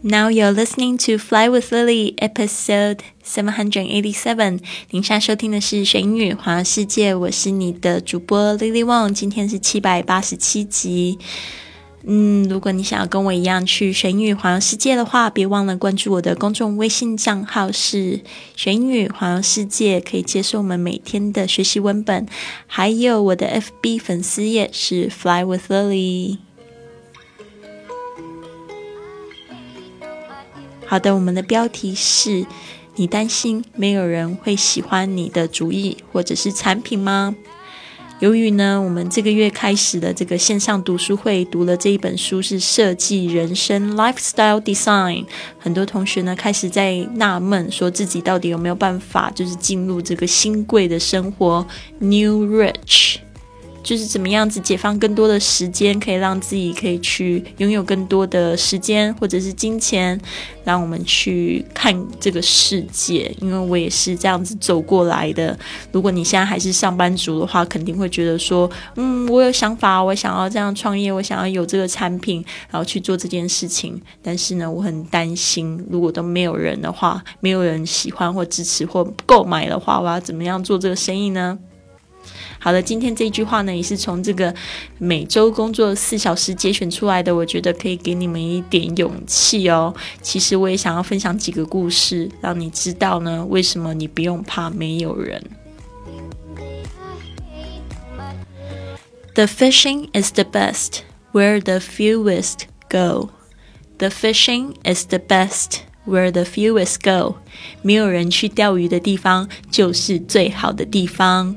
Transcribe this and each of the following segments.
Now you're listening to Fly with Lily, episode seven hundred eighty-seven。您现在收听的是学英语环游世界，我是你的主播 Lily Wong。今天是七百八十七集。嗯，如果你想要跟我一样去学英语环游世界的话，别忘了关注我的公众微信账号是“学英语环游世界”，可以接受我们每天的学习文本。还有我的 FB 粉丝页是 Fly with Lily。好的，我们的标题是：你担心没有人会喜欢你的主意或者是产品吗？由于呢，我们这个月开始的这个线上读书会读了这一本书是设计人生 （Lifestyle Design），很多同学呢开始在纳闷，说自己到底有没有办法，就是进入这个新贵的生活 （New Rich）。就是怎么样子解放更多的时间，可以让自己可以去拥有更多的时间或者是金钱，让我们去看这个世界。因为我也是这样子走过来的。如果你现在还是上班族的话，肯定会觉得说，嗯，我有想法，我想要这样创业，我想要有这个产品，然后去做这件事情。但是呢，我很担心，如果都没有人的话，没有人喜欢或支持或购买的话，我要怎么样做这个生意呢？好的，今天这句话呢，也是从这个每周工作四小时节选出来的，我觉得可以给你们一点勇气哦。其实我也想要分享几个故事，让你知道呢，为什么你不用怕没有人。The fishing is the best where the fewest go. The fishing is the best where the fewest go. 没有人去钓鱼的地方，就是最好的地方。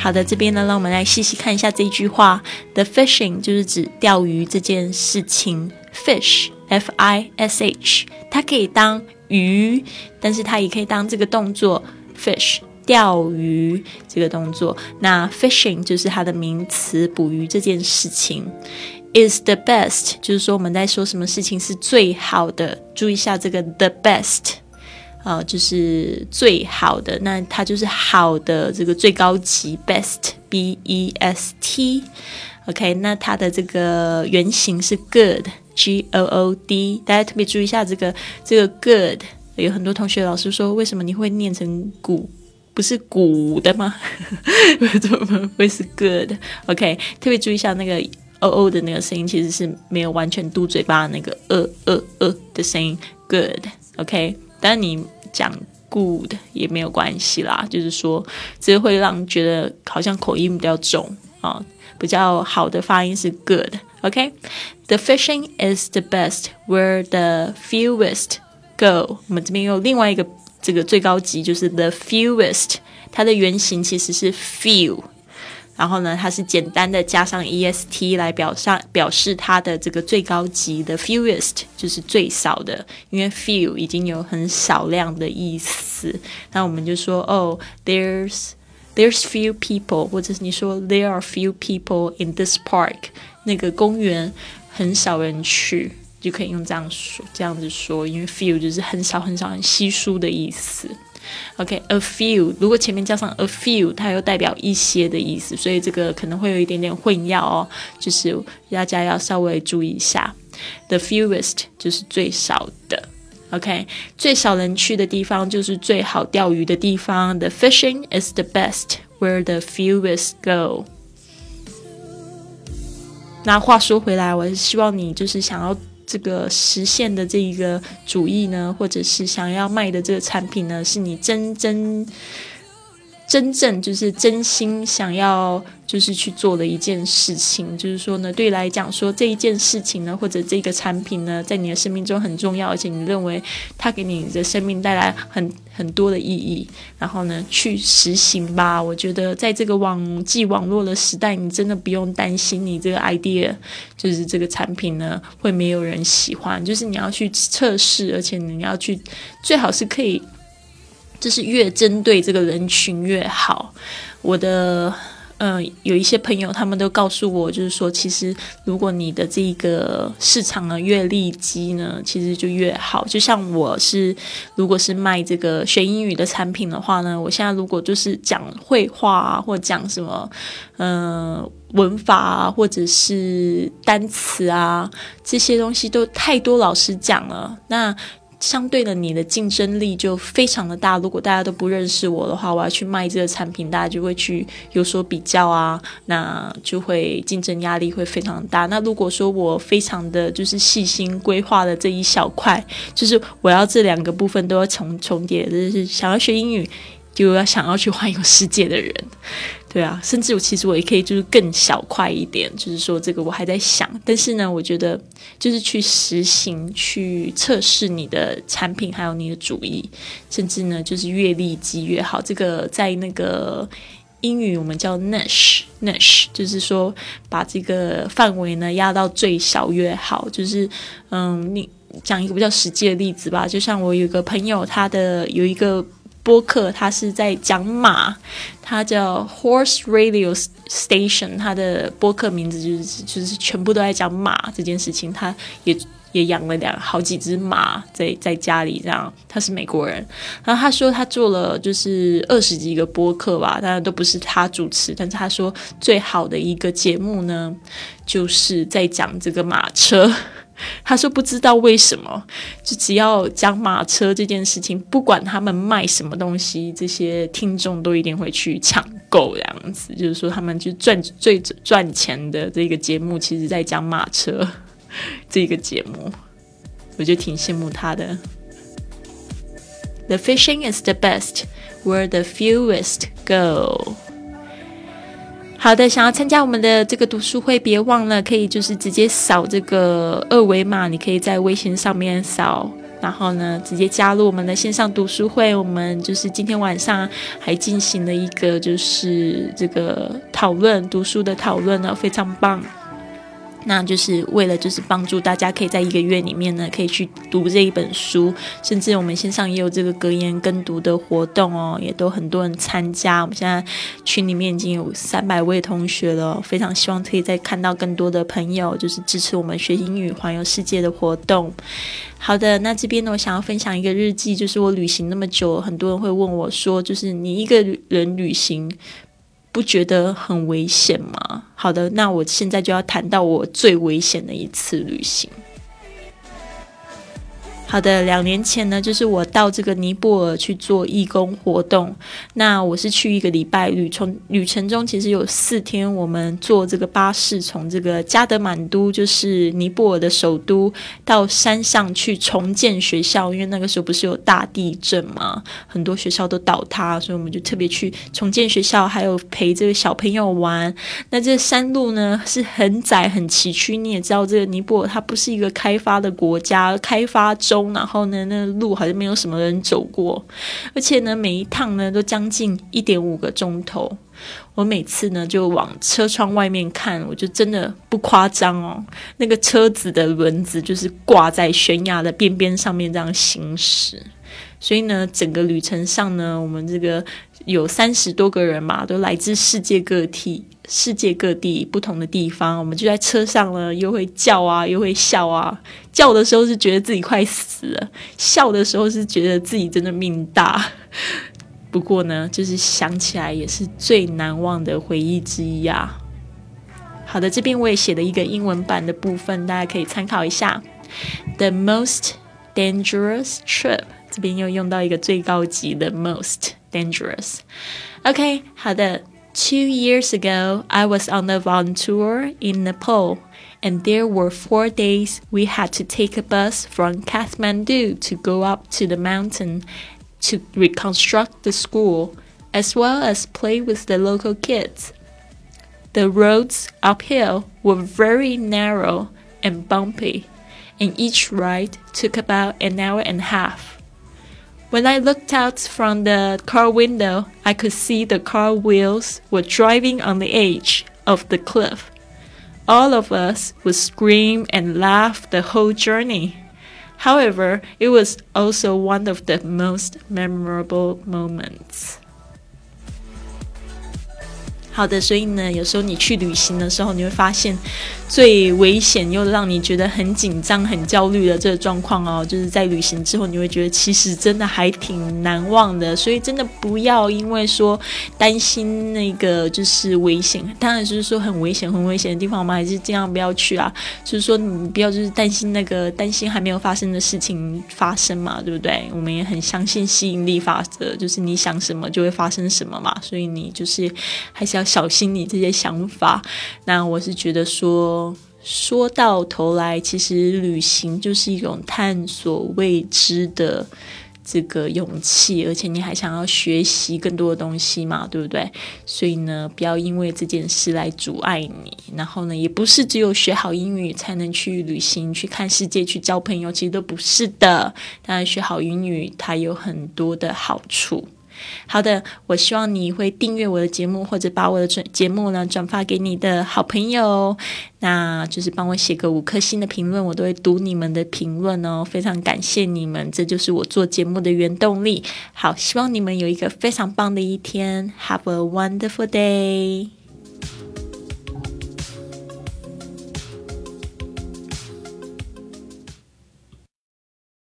好的，这边呢，让我们来细细看一下这一句话。The fishing 就是指钓鱼这件事情。Fish，F I S H，它可以当鱼，但是它也可以当这个动作。Fish，钓鱼这个动作。那 fishing 就是它的名词，捕鱼这件事情。Is the best，就是说我们在说什么事情是最好的。注意一下这个 the best。呃，就是最好的，那它就是好的这个最高级，best b e s t。OK，那它的这个原型是 good g o o d。大家特别注意一下这个这个 good，有很多同学老师说，为什么你会念成古，不是古的吗？为什么会是 good？OK，特别注意一下那个 o o 的那个声音，其实是没有完全嘟嘴巴那个呃呃呃的声音。Good，OK。但你讲 good 也没有关系啦，就是说，这会让觉得好像口音比较重啊，比较好的发音是 good。OK，the fishing is the best where the fewest go。我们这边有另外一个这个最高级，就是 the fewest，它的原型其实是 few。然后呢，它是简单的加上 e s t 来表上表示它的这个最高级的 fewest 就是最少的，因为 few 已经有很少量的意思。那我们就说哦，there's there's few people，或者是你说 there are few people in this park，那个公园很少人去，就可以用这样说这样子说，因为 few 就是很少很少很稀疏的意思。OK，a few，如果前面加上 a few，它又代表一些的意思，所以这个可能会有一点点混淆哦，就是大家要稍微注意一下。The fewest 就是最少的，OK，最少人去的地方就是最好钓鱼的地方。The fishing is the best where the fewest go。那话说回来，我是希望你就是想要。这个实现的这一个主意呢，或者是想要卖的这个产品呢，是你真真真正就是真心想要。就是去做的一件事情，就是说呢，对来讲，说这一件事情呢，或者这个产品呢，在你的生命中很重要，而且你认为它给你的生命带来很很多的意义，然后呢，去实行吧。我觉得在这个网际网络的时代，你真的不用担心你这个 idea，就是这个产品呢会没有人喜欢，就是你要去测试，而且你要去最好是可以，就是越针对这个人群越好。我的。嗯，有一些朋友他们都告诉我，就是说，其实如果你的这个市场呢越利基呢，其实就越好。就像我是，如果是卖这个学英语的产品的话呢，我现在如果就是讲绘画啊，或讲什么，嗯，文法啊，或者是单词啊，这些东西都太多老师讲了，那。相对的，你的竞争力就非常的大。如果大家都不认识我的话，我要去卖这个产品，大家就会去有所比较啊，那就会竞争压力会非常大。那如果说我非常的就是细心规划的这一小块，就是我要这两个部分都要重重叠，就是想要学英语。就要想要去环游世界的人，对啊，甚至我其实我也可以就是更小块一点，就是说这个我还在想，但是呢，我觉得就是去实行、去测试你的产品还有你的主意，甚至呢就是越利基越好。这个在那个英语我们叫 niche，niche 就是说把这个范围呢压到最小越好。就是嗯，你讲一个比较实际的例子吧，就像我有个朋友，他的有一个。播客，他是在讲马，他叫 Horse Radio Station，他的播客名字就是就是全部都在讲马这件事情。他也也养了两好几只马在在家里，这样他是美国人。然后他说他做了就是二十几个播客吧，当然都不是他主持，但是他说最好的一个节目呢，就是在讲这个马车。他说：“不知道为什么，就只要讲马车这件事情，不管他们卖什么东西，这些听众都一定会去抢购。这样子，就是说他们就赚最赚钱的这个节目，其实在讲马车这个节目，我就挺羡慕他的。The fishing is the best where the fewest go。”好的，想要参加我们的这个读书会，别忘了可以就是直接扫这个二维码，你可以在微信上面扫，然后呢直接加入我们的线上读书会。我们就是今天晚上还进行了一个就是这个讨论读书的讨论呢，非常棒。那就是为了就是帮助大家可以在一个月里面呢，可以去读这一本书，甚至我们线上也有这个格言跟读的活动哦，也都很多人参加。我们现在群里面已经有三百位同学了，非常希望可以再看到更多的朋友，就是支持我们学英语环游世界的活动。好的，那这边呢，我想要分享一个日记，就是我旅行那么久，很多人会问我说，就是你一个人旅行。不觉得很危险吗？好的，那我现在就要谈到我最危险的一次旅行。好的，两年前呢，就是我到这个尼泊尔去做义工活动。那我是去一个礼拜，旅从旅程中其实有四天，我们坐这个巴士从这个加德满都，就是尼泊尔的首都，到山上去重建学校。因为那个时候不是有大地震嘛，很多学校都倒塌，所以我们就特别去重建学校，还有陪这个小朋友玩。那这山路呢是很窄很崎岖，你也知道，这个尼泊尔它不是一个开发的国家，开发中。然后呢，那路好像没有什么人走过，而且呢，每一趟呢都将近一点五个钟头。我每次呢就往车窗外面看，我就真的不夸张哦，那个车子的轮子就是挂在悬崖的边边上面这样行驶。所以呢，整个旅程上呢，我们这个有三十多个人嘛，都来自世界各地。世界各地不同的地方，我们就在车上呢，又会叫啊，又会笑啊。叫的时候是觉得自己快死了，笑的时候是觉得自己真的命大。不过呢，就是想起来也是最难忘的回忆之一啊。好的，这边我也写了一个英文版的部分，大家可以参考一下。The most dangerous trip，这边又用到一个最高级的 most dangerous。OK，好的。Two years ago, I was on a tour in Nepal, and there were four days we had to take a bus from Kathmandu to go up to the mountain to reconstruct the school, as well as play with the local kids. The roads uphill were very narrow and bumpy, and each ride took about an hour and a half. When I looked out from the car window, I could see the car wheels were driving on the edge of the cliff. All of us would scream and laugh the whole journey. However, it was also one of the most memorable moments. 好的，所以呢，有时候你去旅行的时候，你会发现最危险又让你觉得很紧张、很焦虑的这个状况哦，就是在旅行之后，你会觉得其实真的还挺难忘的。所以真的不要因为说担心那个就是危险，当然就是说很危险、很危险的地方，我们还是尽量不要去啊。就是说你不要就是担心那个担心还没有发生的事情发生嘛，对不对？我们也很相信吸引力法则，就是你想什么就会发生什么嘛。所以你就是还是要。小心你这些想法。那我是觉得说，说到头来，其实旅行就是一种探索未知的这个勇气，而且你还想要学习更多的东西嘛，对不对？所以呢，不要因为这件事来阻碍你。然后呢，也不是只有学好英语才能去旅行、去看世界、去交朋友，其实都不是的。当然，学好英语它有很多的好处。好的，我希望你会订阅我的节目，或者把我的转节目呢转发给你的好朋友，那就是帮我写个五颗星的评论，我都会读你们的评论哦，非常感谢你们，这就是我做节目的原动力。好，希望你们有一个非常棒的一天，Have a wonderful day。